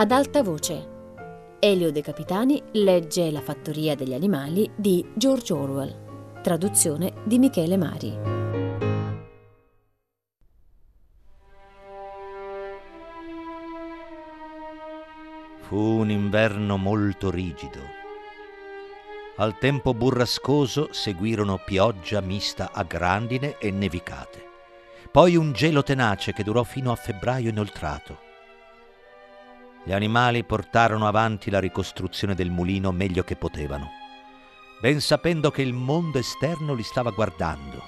ad alta voce. Elio De Capitani legge La fattoria degli animali di George Orwell, traduzione di Michele Mari. Fu un inverno molto rigido. Al tempo burrascoso seguirono pioggia mista a grandine e nevicate, poi un gelo tenace che durò fino a febbraio inoltrato gli animali portarono avanti la ricostruzione del mulino meglio che potevano, ben sapendo che il mondo esterno li stava guardando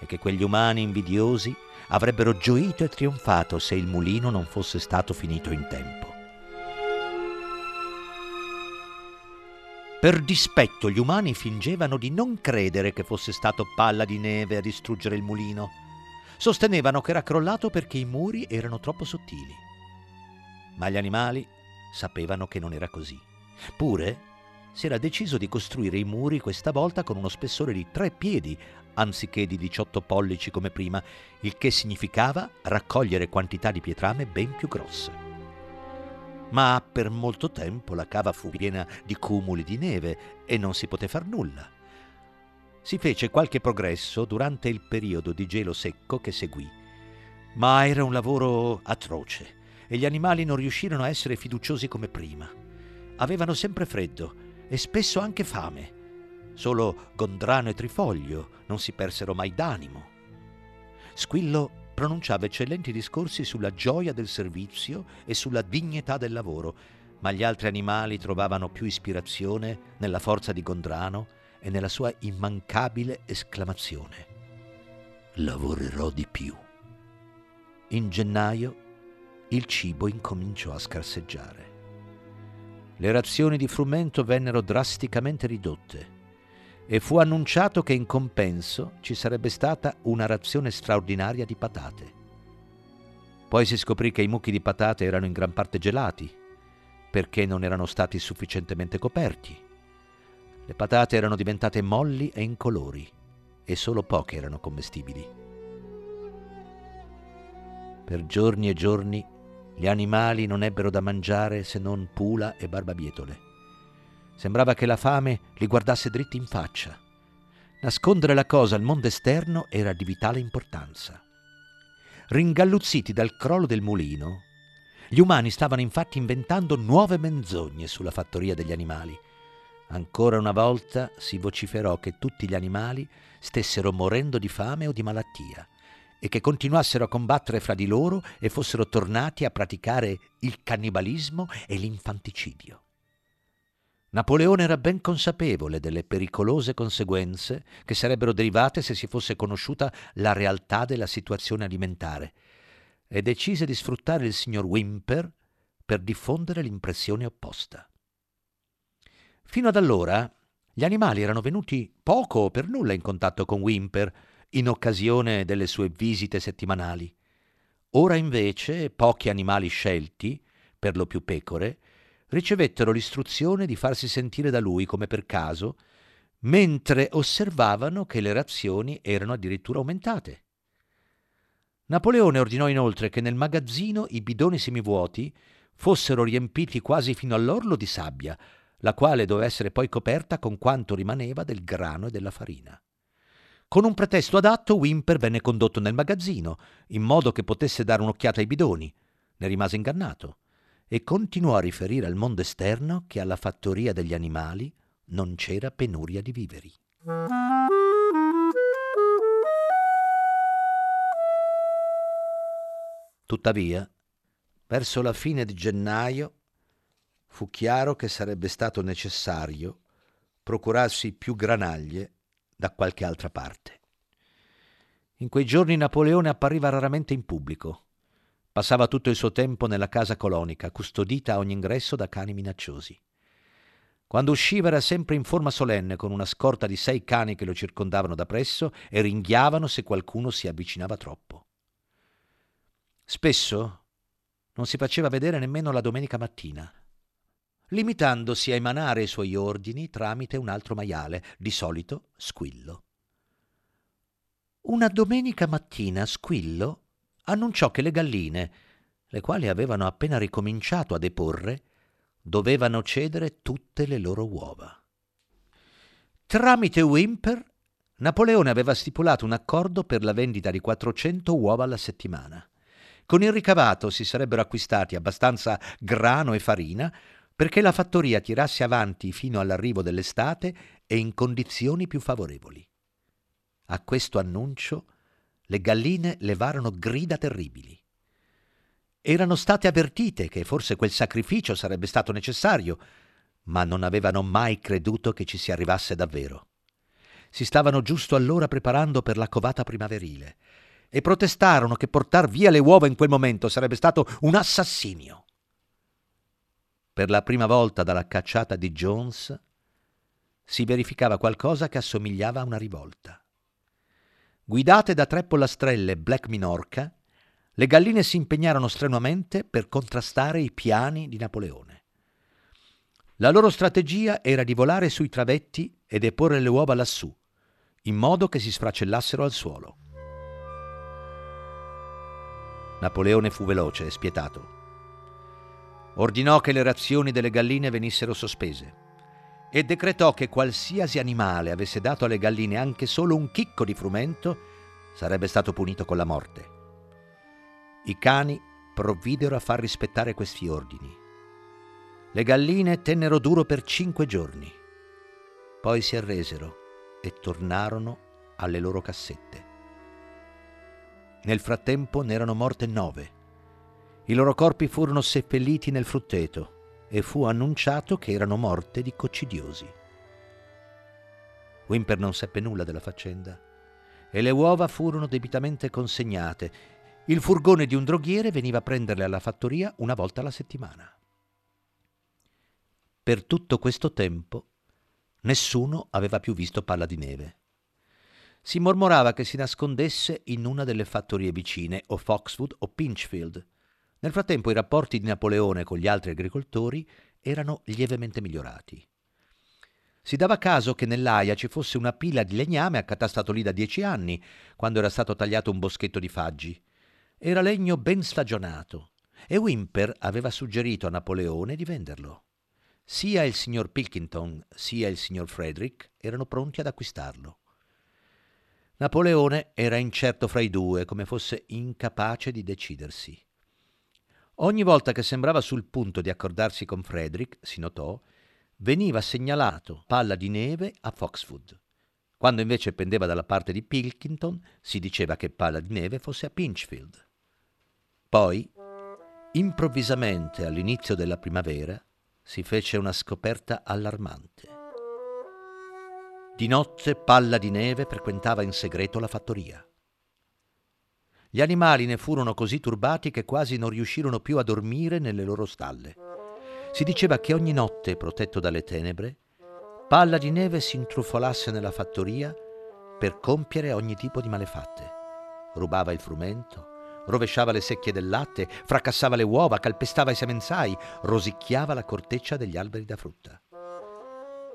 e che quegli umani invidiosi avrebbero gioito e trionfato se il mulino non fosse stato finito in tempo. Per dispetto gli umani fingevano di non credere che fosse stato palla di neve a distruggere il mulino. Sostenevano che era crollato perché i muri erano troppo sottili ma gli animali sapevano che non era così. Pure si era deciso di costruire i muri questa volta con uno spessore di tre piedi anziché di 18 pollici come prima, il che significava raccogliere quantità di pietrame ben più grosse. Ma per molto tempo la cava fu piena di cumuli di neve e non si poté far nulla. Si fece qualche progresso durante il periodo di gelo secco che seguì, ma era un lavoro atroce e gli animali non riuscirono a essere fiduciosi come prima. Avevano sempre freddo e spesso anche fame. Solo Gondrano e Trifoglio non si persero mai d'animo. Squillo pronunciava eccellenti discorsi sulla gioia del servizio e sulla dignità del lavoro, ma gli altri animali trovavano più ispirazione nella forza di Gondrano e nella sua immancabile esclamazione. Lavorerò di più. In gennaio il cibo incominciò a scarseggiare. Le razioni di frumento vennero drasticamente ridotte e fu annunciato che in compenso ci sarebbe stata una razione straordinaria di patate. Poi si scoprì che i mucchi di patate erano in gran parte gelati, perché non erano stati sufficientemente coperti. Le patate erano diventate molli e incolori e solo poche erano commestibili. Per giorni e giorni gli animali non ebbero da mangiare se non pula e barbabietole. Sembrava che la fame li guardasse dritti in faccia. Nascondere la cosa al mondo esterno era di vitale importanza. Ringalluzziti dal crollo del mulino, gli umani stavano infatti inventando nuove menzogne sulla fattoria degli animali. Ancora una volta si vociferò che tutti gli animali stessero morendo di fame o di malattia e che continuassero a combattere fra di loro e fossero tornati a praticare il cannibalismo e l'infanticidio. Napoleone era ben consapevole delle pericolose conseguenze che sarebbero derivate se si fosse conosciuta la realtà della situazione alimentare e decise di sfruttare il signor Wimper per diffondere l'impressione opposta. Fino ad allora gli animali erano venuti poco o per nulla in contatto con Wimper, in occasione delle sue visite settimanali. Ora invece pochi animali scelti, per lo più pecore, ricevettero l'istruzione di farsi sentire da lui come per caso, mentre osservavano che le razioni erano addirittura aumentate. Napoleone ordinò inoltre che nel magazzino i bidoni semivuoti fossero riempiti quasi fino all'orlo di sabbia, la quale doveva essere poi coperta con quanto rimaneva del grano e della farina. Con un pretesto adatto, Wimper venne condotto nel magazzino, in modo che potesse dare un'occhiata ai bidoni. Ne rimase ingannato e continuò a riferire al mondo esterno che alla fattoria degli animali non c'era penuria di viveri. Tuttavia, verso la fine di gennaio fu chiaro che sarebbe stato necessario procurarsi più granaglie da qualche altra parte. In quei giorni Napoleone appariva raramente in pubblico. Passava tutto il suo tempo nella casa colonica, custodita a ogni ingresso da cani minacciosi. Quando usciva era sempre in forma solenne, con una scorta di sei cani che lo circondavano da presso e ringhiavano se qualcuno si avvicinava troppo. Spesso non si faceva vedere nemmeno la domenica mattina limitandosi a emanare i suoi ordini tramite un altro maiale, di solito Squillo. Una domenica mattina Squillo annunciò che le galline, le quali avevano appena ricominciato a deporre, dovevano cedere tutte le loro uova. Tramite Wimper, Napoleone aveva stipulato un accordo per la vendita di 400 uova alla settimana. Con il ricavato si sarebbero acquistati abbastanza grano e farina perché la fattoria tirasse avanti fino all'arrivo dell'estate e in condizioni più favorevoli. A questo annuncio le galline levarono grida terribili. Erano state avvertite che forse quel sacrificio sarebbe stato necessario, ma non avevano mai creduto che ci si arrivasse davvero. Si stavano giusto allora preparando per la covata primaverile e protestarono che portar via le uova in quel momento sarebbe stato un assassinio. Per la prima volta dalla cacciata di Jones si verificava qualcosa che assomigliava a una rivolta. Guidate da tre pollastrelle Black Minorca, le galline si impegnarono strenuamente per contrastare i piani di Napoleone. La loro strategia era di volare sui travetti e deporre le uova lassù, in modo che si sfracellassero al suolo. Napoleone fu veloce e spietato. Ordinò che le razioni delle galline venissero sospese e decretò che qualsiasi animale avesse dato alle galline anche solo un chicco di frumento sarebbe stato punito con la morte. I cani provvidero a far rispettare questi ordini. Le galline tennero duro per cinque giorni, poi si arresero e tornarono alle loro cassette. Nel frattempo ne erano morte nove. I loro corpi furono seppelliti nel frutteto e fu annunciato che erano morte di coccidiosi. Wimper non seppe nulla della faccenda e le uova furono debitamente consegnate il furgone di un droghiere veniva a prenderle alla fattoria una volta alla settimana. Per tutto questo tempo nessuno aveva più visto Palla di Neve. Si mormorava che si nascondesse in una delle fattorie vicine, o Foxwood o Pinchfield. Nel frattempo i rapporti di Napoleone con gli altri agricoltori erano lievemente migliorati. Si dava caso che nell'aia ci fosse una pila di legname accatastato lì da dieci anni, quando era stato tagliato un boschetto di faggi. Era legno ben stagionato e Wimper aveva suggerito a Napoleone di venderlo. Sia il signor Pilkington sia il signor Frederick erano pronti ad acquistarlo. Napoleone era incerto fra i due, come fosse incapace di decidersi. Ogni volta che sembrava sul punto di accordarsi con Frederick, si notò, veniva segnalato palla di neve a Foxwood. Quando invece pendeva dalla parte di Pilkington, si diceva che palla di neve fosse a Pinchfield. Poi, improvvisamente all'inizio della primavera, si fece una scoperta allarmante. Di notte Palla di Neve frequentava in segreto la fattoria. Gli animali ne furono così turbati che quasi non riuscirono più a dormire nelle loro stalle. Si diceva che ogni notte, protetto dalle tenebre, Palla di Neve si intrufolasse nella fattoria per compiere ogni tipo di malefatte. Rubava il frumento, rovesciava le secchie del latte, fracassava le uova, calpestava i semenzai, rosicchiava la corteccia degli alberi da frutta.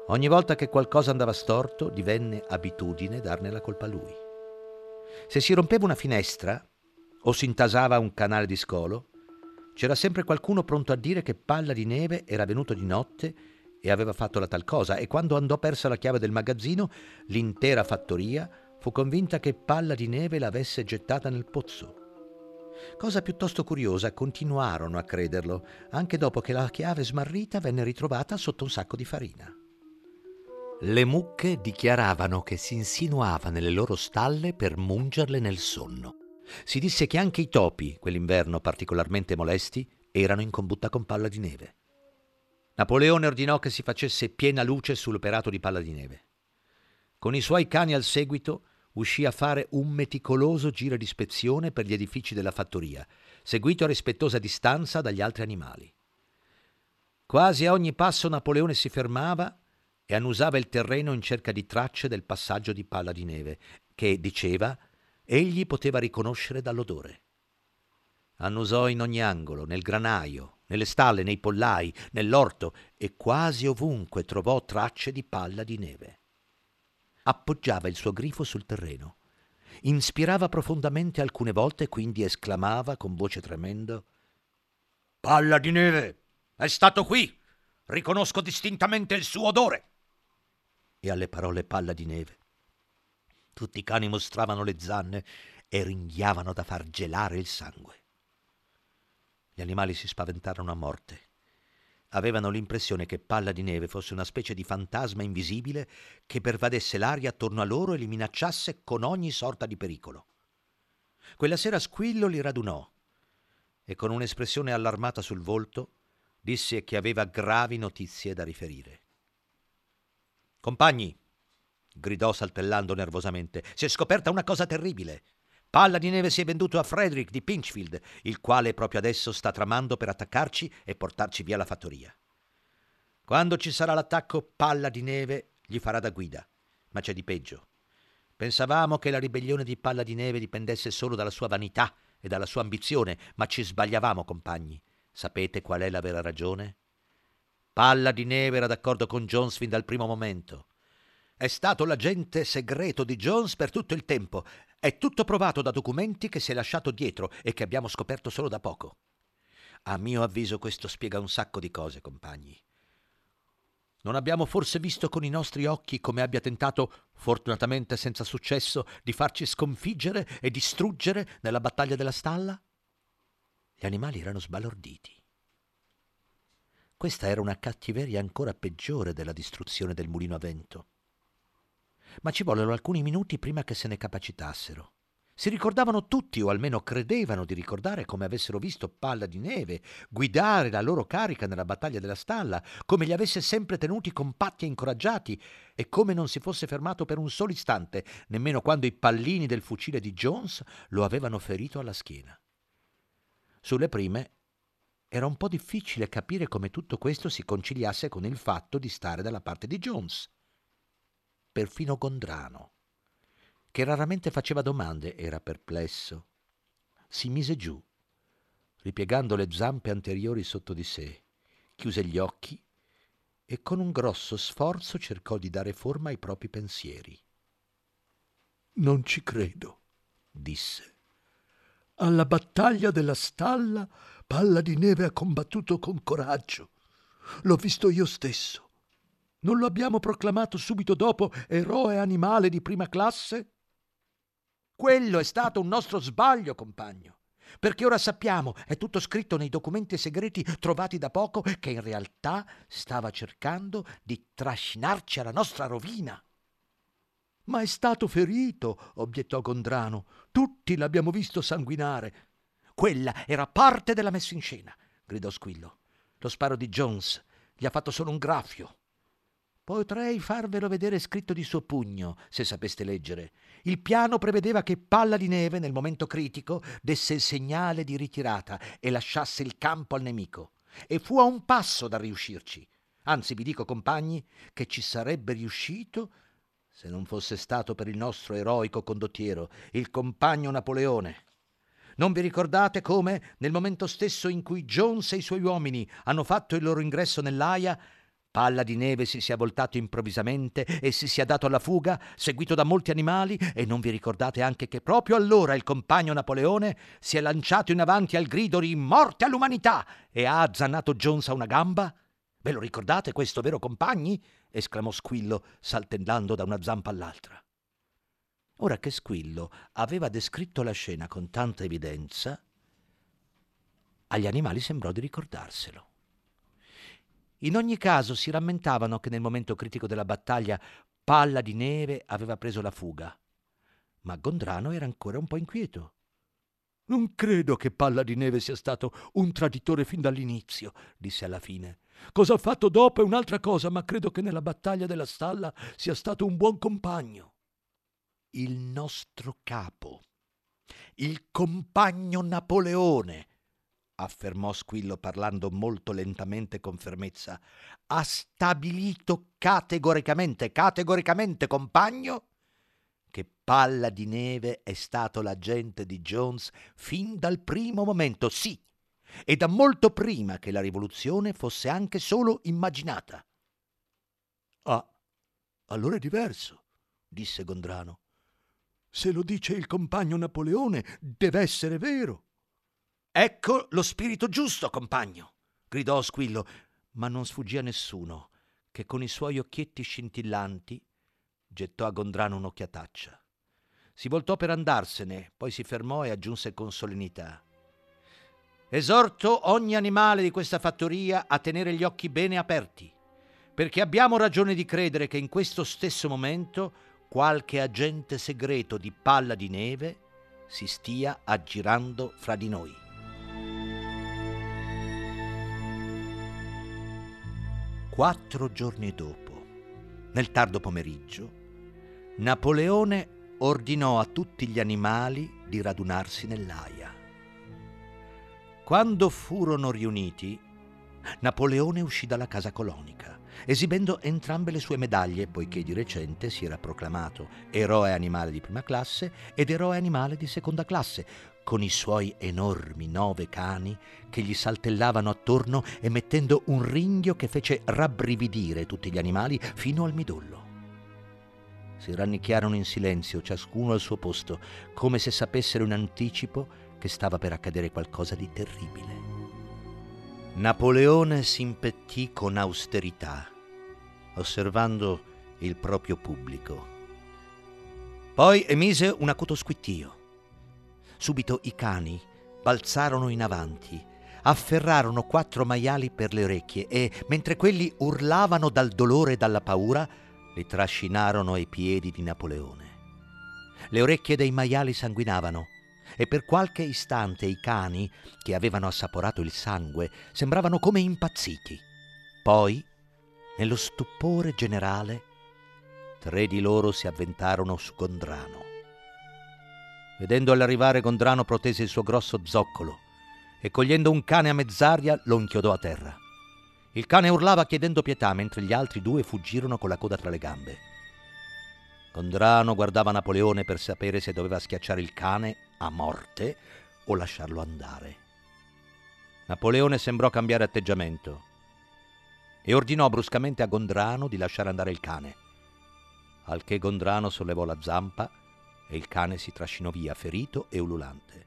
Ogni volta che qualcosa andava storto, divenne abitudine darne la colpa a lui. Se si rompeva una finestra o si intasava un canale di scolo, c'era sempre qualcuno pronto a dire che Palla di Neve era venuto di notte e aveva fatto la tal cosa, e quando andò persa la chiave del magazzino, l'intera fattoria fu convinta che Palla di Neve l'avesse gettata nel pozzo. Cosa piuttosto curiosa, continuarono a crederlo, anche dopo che la chiave smarrita venne ritrovata sotto un sacco di farina. Le mucche dichiaravano che si insinuava nelle loro stalle per mungerle nel sonno. Si disse che anche i topi, quell'inverno particolarmente molesti, erano in combutta con palla di neve. Napoleone ordinò che si facesse piena luce sull'operato di palla di neve. Con i suoi cani al seguito, uscì a fare un meticoloso giro di ispezione per gli edifici della fattoria, seguito a rispettosa distanza dagli altri animali. Quasi a ogni passo Napoleone si fermava e annusava il terreno in cerca di tracce del passaggio di palla di neve, che, diceva, egli poteva riconoscere dall'odore. Annusò in ogni angolo, nel granaio, nelle stalle, nei pollai, nell'orto e quasi ovunque trovò tracce di palla di neve appoggiava il suo grifo sul terreno. Inspirava profondamente alcune volte, quindi esclamava con voce tremendo Palla di neve! È stato qui! Riconosco distintamente il suo odore! E alle parole palla di neve. Tutti i cani mostravano le zanne e ringhiavano da far gelare il sangue. Gli animali si spaventarono a morte. Avevano l'impressione che Palla di Neve fosse una specie di fantasma invisibile che pervadesse l'aria attorno a loro e li minacciasse con ogni sorta di pericolo. Quella sera Squillo li radunò e con un'espressione allarmata sul volto disse che aveva gravi notizie da riferire. Compagni, gridò saltellando nervosamente, si è scoperta una cosa terribile. Palla di neve si è venduto a Frederick di Pinchfield, il quale proprio adesso sta tramando per attaccarci e portarci via la fattoria. Quando ci sarà l'attacco, Palla di neve gli farà da guida. Ma c'è di peggio. Pensavamo che la ribellione di Palla di neve dipendesse solo dalla sua vanità e dalla sua ambizione, ma ci sbagliavamo, compagni. Sapete qual è la vera ragione? Palla di neve era d'accordo con Jones fin dal primo momento. È stato l'agente segreto di Jones per tutto il tempo. È tutto provato da documenti che si è lasciato dietro e che abbiamo scoperto solo da poco. A mio avviso questo spiega un sacco di cose, compagni. Non abbiamo forse visto con i nostri occhi come abbia tentato, fortunatamente senza successo, di farci sconfiggere e distruggere nella battaglia della stalla? Gli animali erano sbalorditi. Questa era una cattiveria ancora peggiore della distruzione del mulino a vento ma ci vollero alcuni minuti prima che se ne capacitassero. Si ricordavano tutti, o almeno credevano di ricordare, come avessero visto Palla di Neve guidare la loro carica nella battaglia della stalla, come li avesse sempre tenuti compatti e incoraggiati, e come non si fosse fermato per un solo istante, nemmeno quando i pallini del fucile di Jones lo avevano ferito alla schiena. Sulle prime era un po' difficile capire come tutto questo si conciliasse con il fatto di stare dalla parte di Jones perfino Gondrano, che raramente faceva domande, era perplesso. Si mise giù, ripiegando le zampe anteriori sotto di sé, chiuse gli occhi e con un grosso sforzo cercò di dare forma ai propri pensieri. Non ci credo, disse. Alla battaglia della stalla Palla di Neve ha combattuto con coraggio. L'ho visto io stesso. Non lo abbiamo proclamato subito dopo eroe animale di prima classe? Quello è stato un nostro sbaglio, compagno, perché ora sappiamo, è tutto scritto nei documenti segreti trovati da poco, che in realtà stava cercando di trascinarci alla nostra rovina. Ma è stato ferito, obiettò Gondrano. Tutti l'abbiamo visto sanguinare. Quella era parte della messa in scena, gridò Squillo. Lo sparo di Jones gli ha fatto solo un graffio. Potrei farvelo vedere scritto di suo pugno, se sapeste leggere. Il piano prevedeva che Palla di Neve, nel momento critico, desse il segnale di ritirata e lasciasse il campo al nemico. E fu a un passo da riuscirci. Anzi, vi dico, compagni, che ci sarebbe riuscito se non fosse stato per il nostro eroico condottiero, il compagno Napoleone. Non vi ricordate come, nel momento stesso in cui Jones e i suoi uomini hanno fatto il loro ingresso nell'Aia, Palla di neve si sia voltato improvvisamente e si sia dato alla fuga, seguito da molti animali, e non vi ricordate anche che proprio allora il compagno Napoleone si è lanciato in avanti al grido di morte all'umanità e ha azzannato Jones a una gamba? Ve lo ricordate questo, vero compagni? esclamò Squillo, saltellando da una zampa all'altra. Ora che Squillo aveva descritto la scena con tanta evidenza, agli animali sembrò di ricordarselo. In ogni caso si rammentavano che nel momento critico della battaglia Palla di Neve aveva preso la fuga. Ma Gondrano era ancora un po' inquieto. Non credo che Palla di Neve sia stato un traditore fin dall'inizio, disse alla fine. Cosa ha fatto dopo è un'altra cosa, ma credo che nella battaglia della stalla sia stato un buon compagno. Il nostro capo, il compagno Napoleone, affermò Squillo parlando molto lentamente con fermezza, ha stabilito categoricamente, categoricamente, compagno, che Palla di Neve è stato l'agente di Jones fin dal primo momento, sì, e da molto prima che la rivoluzione fosse anche solo immaginata. Ah, allora è diverso, disse Gondrano. Se lo dice il compagno Napoleone, deve essere vero. Ecco lo spirito giusto, compagno, gridò Squillo, ma non sfuggì a nessuno, che con i suoi occhietti scintillanti gettò a Gondrano un'occhiataccia. Si voltò per andarsene, poi si fermò e aggiunse con solennità. Esorto ogni animale di questa fattoria a tenere gli occhi bene aperti, perché abbiamo ragione di credere che in questo stesso momento qualche agente segreto di palla di neve si stia aggirando fra di noi. Quattro giorni dopo, nel tardo pomeriggio, Napoleone ordinò a tutti gli animali di radunarsi nell'aia. Quando furono riuniti, Napoleone uscì dalla casa colonica, esibendo entrambe le sue medaglie, poiché di recente si era proclamato eroe animale di prima classe ed eroe animale di seconda classe, con i suoi enormi nove cani che gli saltellavano attorno emettendo un ringhio che fece rabbrividire tutti gli animali fino al midollo. Si rannicchiarono in silenzio, ciascuno al suo posto, come se sapessero in anticipo che stava per accadere qualcosa di terribile. Napoleone si impettì con austerità, osservando il proprio pubblico. Poi emise un acuto squittio Subito i cani balzarono in avanti, afferrarono quattro maiali per le orecchie e, mentre quelli urlavano dal dolore e dalla paura, li trascinarono ai piedi di Napoleone. Le orecchie dei maiali sanguinavano e per qualche istante i cani, che avevano assaporato il sangue, sembravano come impazziti. Poi, nello stupore generale, tre di loro si avventarono su Gondrano. Vedendo all'arrivare Gondrano protese il suo grosso zoccolo e cogliendo un cane a mezz'aria lo inchiodò a terra. Il cane urlava chiedendo pietà mentre gli altri due fuggirono con la coda tra le gambe. Gondrano guardava Napoleone per sapere se doveva schiacciare il cane a morte o lasciarlo andare. Napoleone sembrò cambiare atteggiamento e ordinò bruscamente a Gondrano di lasciare andare il cane. Al che Gondrano sollevò la zampa e il cane si trascinò via ferito e ululante.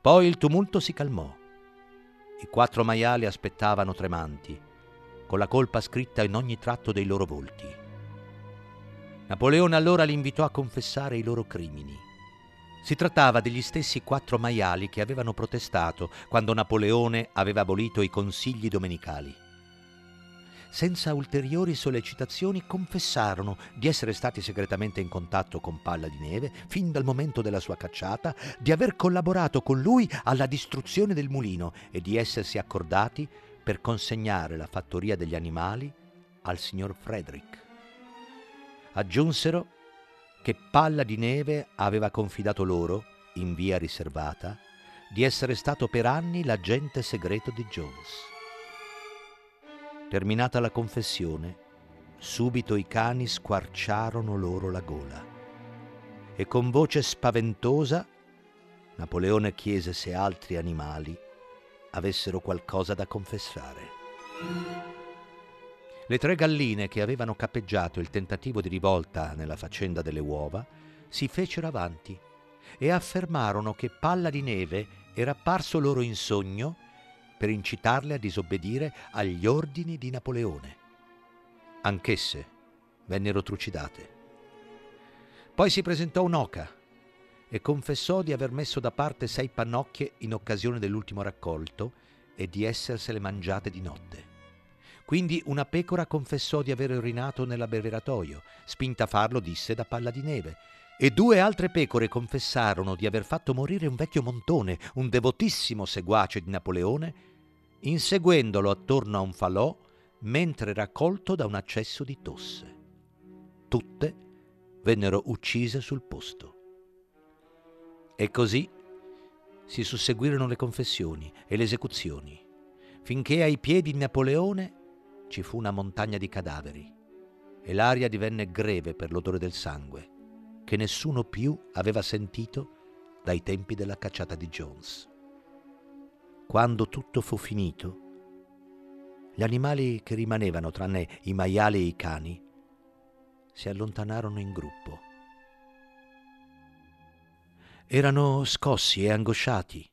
Poi il tumulto si calmò. I quattro maiali aspettavano tremanti, con la colpa scritta in ogni tratto dei loro volti. Napoleone allora li invitò a confessare i loro crimini. Si trattava degli stessi quattro maiali che avevano protestato quando Napoleone aveva abolito i consigli domenicali senza ulteriori sollecitazioni, confessarono di essere stati segretamente in contatto con Palla di Neve fin dal momento della sua cacciata, di aver collaborato con lui alla distruzione del mulino e di essersi accordati per consegnare la fattoria degli animali al signor Frederick. Aggiunsero che Palla di Neve aveva confidato loro, in via riservata, di essere stato per anni l'agente segreto di Jones. Terminata la confessione, subito i cani squarciarono loro la gola e con voce spaventosa Napoleone chiese se altri animali avessero qualcosa da confessare. Le tre galline che avevano cappeggiato il tentativo di rivolta nella faccenda delle uova si fecero avanti e affermarono che Palla di Neve era apparso loro in sogno per incitarle a disobbedire agli ordini di Napoleone. Anch'esse vennero trucidate. Poi si presentò un'oca e confessò di aver messo da parte sei pannocchie in occasione dell'ultimo raccolto e di essersele mangiate di notte. Quindi una pecora confessò di aver urinato nell'abbeveratoio, spinta a farlo disse da palla di neve, e due altre pecore confessarono di aver fatto morire un vecchio montone, un devotissimo seguace di Napoleone, inseguendolo attorno a un falò mentre raccolto da un accesso di tosse. Tutte vennero uccise sul posto. E così si susseguirono le confessioni e le esecuzioni, finché ai piedi di Napoleone ci fu una montagna di cadaveri e l'aria divenne greve per l'odore del sangue, che nessuno più aveva sentito dai tempi della cacciata di Jones. Quando tutto fu finito, gli animali che rimanevano, tranne i maiali e i cani, si allontanarono in gruppo. Erano scossi e angosciati,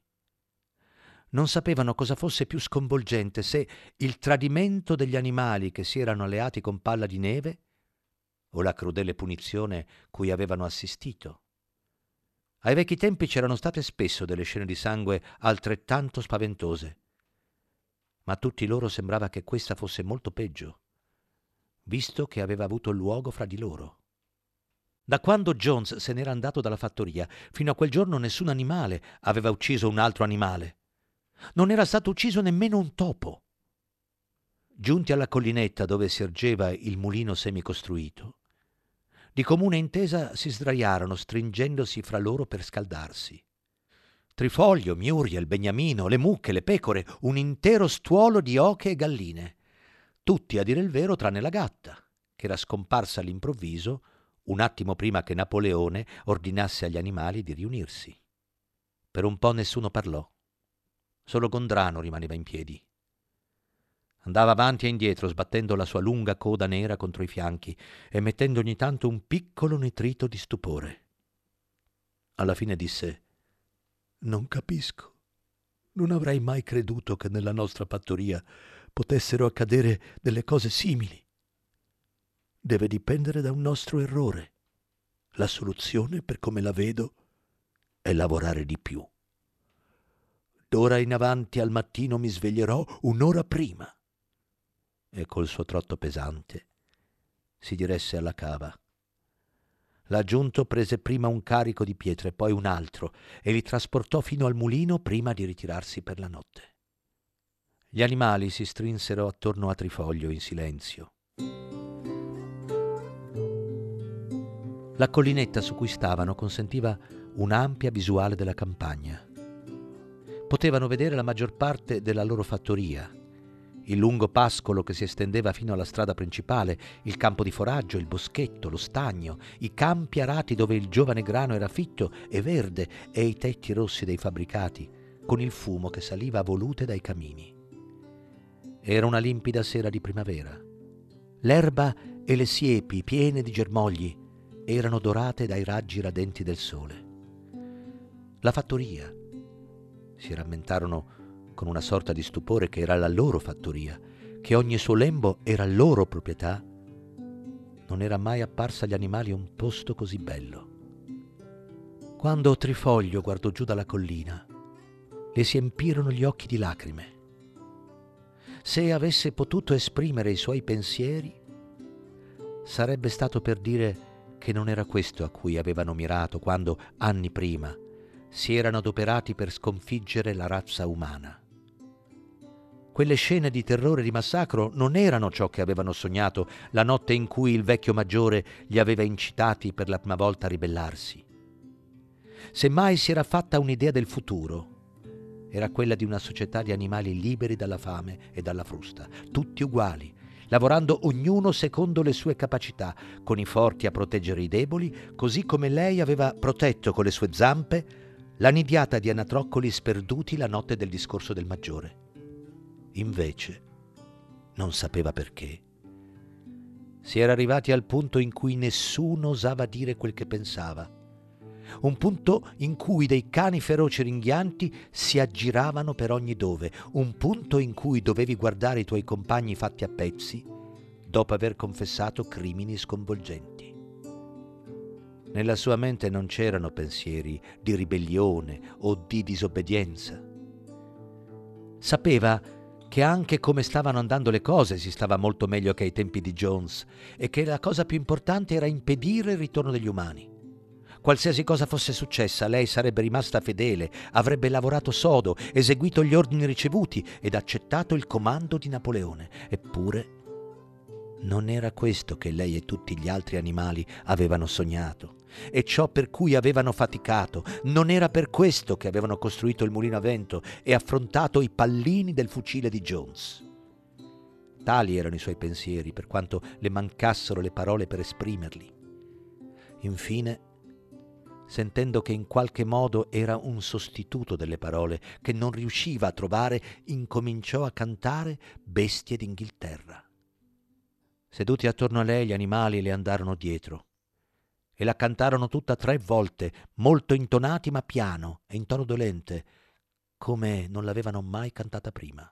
non sapevano cosa fosse più sconvolgente, se il tradimento degli animali che si erano alleati con Palla di Neve o la crudele punizione cui avevano assistito. Ai vecchi tempi c'erano state spesso delle scene di sangue altrettanto spaventose, ma a tutti loro sembrava che questa fosse molto peggio, visto che aveva avuto luogo fra di loro. Da quando Jones se n'era andato dalla fattoria, fino a quel giorno nessun animale aveva ucciso un altro animale. Non era stato ucciso nemmeno un topo. Giunti alla collinetta dove si ergeva il mulino semicostruito, di comune intesa si sdraiarono stringendosi fra loro per scaldarsi. Trifoglio, Muriel, Beniamino, le mucche, le pecore, un intero stuolo di oche e galline, tutti a dire il vero tranne la gatta, che era scomparsa all'improvviso un attimo prima che Napoleone ordinasse agli animali di riunirsi. Per un po' nessuno parlò. Solo Gondrano rimaneva in piedi. Andava avanti e indietro, sbattendo la sua lunga coda nera contro i fianchi e mettendo ogni tanto un piccolo nitrito di stupore. Alla fine disse Non capisco. Non avrei mai creduto che nella nostra fattoria potessero accadere delle cose simili. Deve dipendere da un nostro errore. La soluzione, per come la vedo, è lavorare di più. D'ora in avanti al mattino mi sveglierò un'ora prima. E col suo trotto pesante si diresse alla cava. L'aggiunto prese prima un carico di pietre, poi un altro, e li trasportò fino al mulino prima di ritirarsi per la notte. Gli animali si strinsero attorno a Trifoglio in silenzio. La collinetta su cui stavano consentiva un'ampia visuale della campagna potevano vedere la maggior parte della loro fattoria, il lungo pascolo che si estendeva fino alla strada principale, il campo di foraggio, il boschetto, lo stagno, i campi arati dove il giovane grano era fitto e verde e i tetti rossi dei fabbricati, con il fumo che saliva a volute dai camini. Era una limpida sera di primavera. L'erba e le siepi piene di germogli erano dorate dai raggi radenti del sole. La fattoria, si rammentarono con una sorta di stupore che era la loro fattoria, che ogni suo lembo era loro proprietà, non era mai apparsa agli animali un posto così bello. Quando Trifoglio guardò giù dalla collina, le si empirono gli occhi di lacrime. Se avesse potuto esprimere i suoi pensieri, sarebbe stato per dire che non era questo a cui avevano mirato quando, anni prima, si erano adoperati per sconfiggere la razza umana. Quelle scene di terrore e di massacro non erano ciò che avevano sognato la notte in cui il vecchio maggiore li aveva incitati per la prima volta a ribellarsi. Semmai si era fatta un'idea del futuro. Era quella di una società di animali liberi dalla fame e dalla frusta, tutti uguali, lavorando ognuno secondo le sue capacità, con i forti a proteggere i deboli, così come lei aveva protetto con le sue zampe la nidiata di anatroccoli sperduti la notte del discorso del maggiore. Invece, non sapeva perché, si era arrivati al punto in cui nessuno osava dire quel che pensava, un punto in cui dei cani feroci ringhianti si aggiravano per ogni dove, un punto in cui dovevi guardare i tuoi compagni fatti a pezzi dopo aver confessato crimini sconvolgenti. Nella sua mente non c'erano pensieri di ribellione o di disobbedienza. Sapeva che anche come stavano andando le cose si stava molto meglio che ai tempi di Jones e che la cosa più importante era impedire il ritorno degli umani. Qualsiasi cosa fosse successa, lei sarebbe rimasta fedele, avrebbe lavorato sodo, eseguito gli ordini ricevuti ed accettato il comando di Napoleone. Eppure non era questo che lei e tutti gli altri animali avevano sognato e ciò per cui avevano faticato. Non era per questo che avevano costruito il mulino a vento e affrontato i pallini del fucile di Jones. Tali erano i suoi pensieri, per quanto le mancassero le parole per esprimerli. Infine, sentendo che in qualche modo era un sostituto delle parole che non riusciva a trovare, incominciò a cantare Bestie d'Inghilterra. Seduti attorno a lei gli animali le andarono dietro e la cantarono tutta tre volte, molto intonati ma piano e in tono dolente, come non l'avevano mai cantata prima.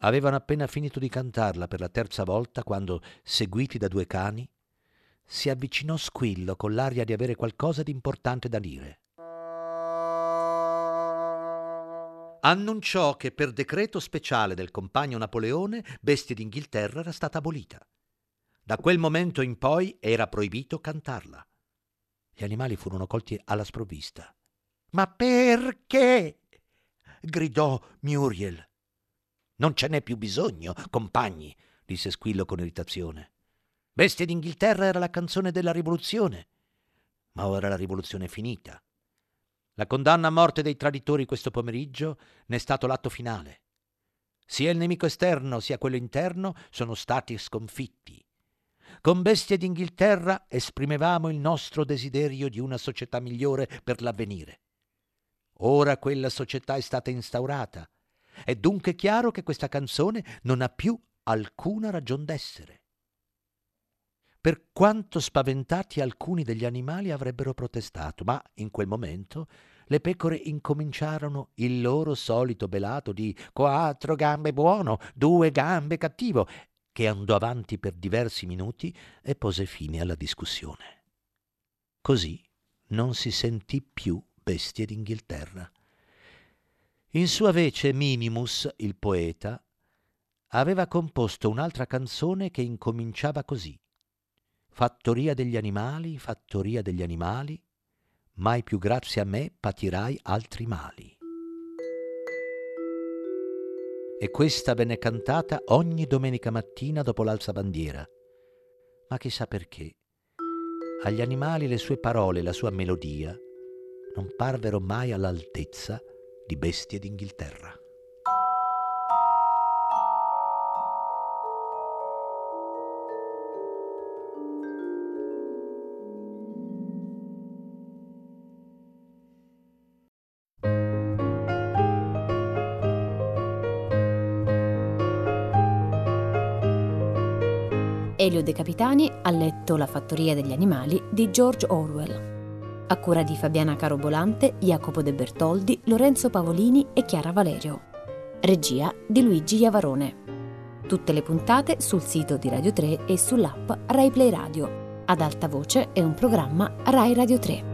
Avevano appena finito di cantarla per la terza volta quando, seguiti da due cani, si avvicinò Squillo con l'aria di avere qualcosa di importante da dire. Annunciò che per decreto speciale del compagno Napoleone Bestie d'Inghilterra era stata abolita. Da quel momento in poi era proibito cantarla. Gli animali furono colti alla sprovvista. Ma perché? gridò Muriel. Non ce n'è più bisogno, compagni, disse Squillo con irritazione. Bestie d'Inghilterra era la canzone della rivoluzione, ma ora la rivoluzione è finita. La condanna a morte dei traditori questo pomeriggio ne è stato l'atto finale. Sia il nemico esterno sia quello interno sono stati sconfitti. Con Bestie d'Inghilterra esprimevamo il nostro desiderio di una società migliore per l'avvenire. Ora quella società è stata instaurata. È dunque chiaro che questa canzone non ha più alcuna ragion d'essere. Per quanto spaventati alcuni degli animali avrebbero protestato, ma in quel momento le pecore incominciarono il loro solito belato di quattro gambe buono, due gambe cattivo, che andò avanti per diversi minuti e pose fine alla discussione. Così non si sentì più bestie d'Inghilterra. In sua vece Minimus, il poeta, aveva composto un'altra canzone che incominciava così. Fattoria degli animali, fattoria degli animali, mai più grazie a me patirai altri mali. E questa venne cantata ogni domenica mattina dopo l'alzabandiera. Ma chissà perché, agli animali le sue parole, la sua melodia, non parvero mai all'altezza di bestie d'Inghilterra. Elio De Capitani ha letto La fattoria degli animali di George Orwell. A cura di Fabiana Carobolante, Jacopo De Bertoldi, Lorenzo Pavolini e Chiara Valerio. Regia di Luigi Iavarone. Tutte le puntate sul sito di Radio 3 e sull'app Rai Play Radio. Ad alta voce è un programma Rai Radio 3.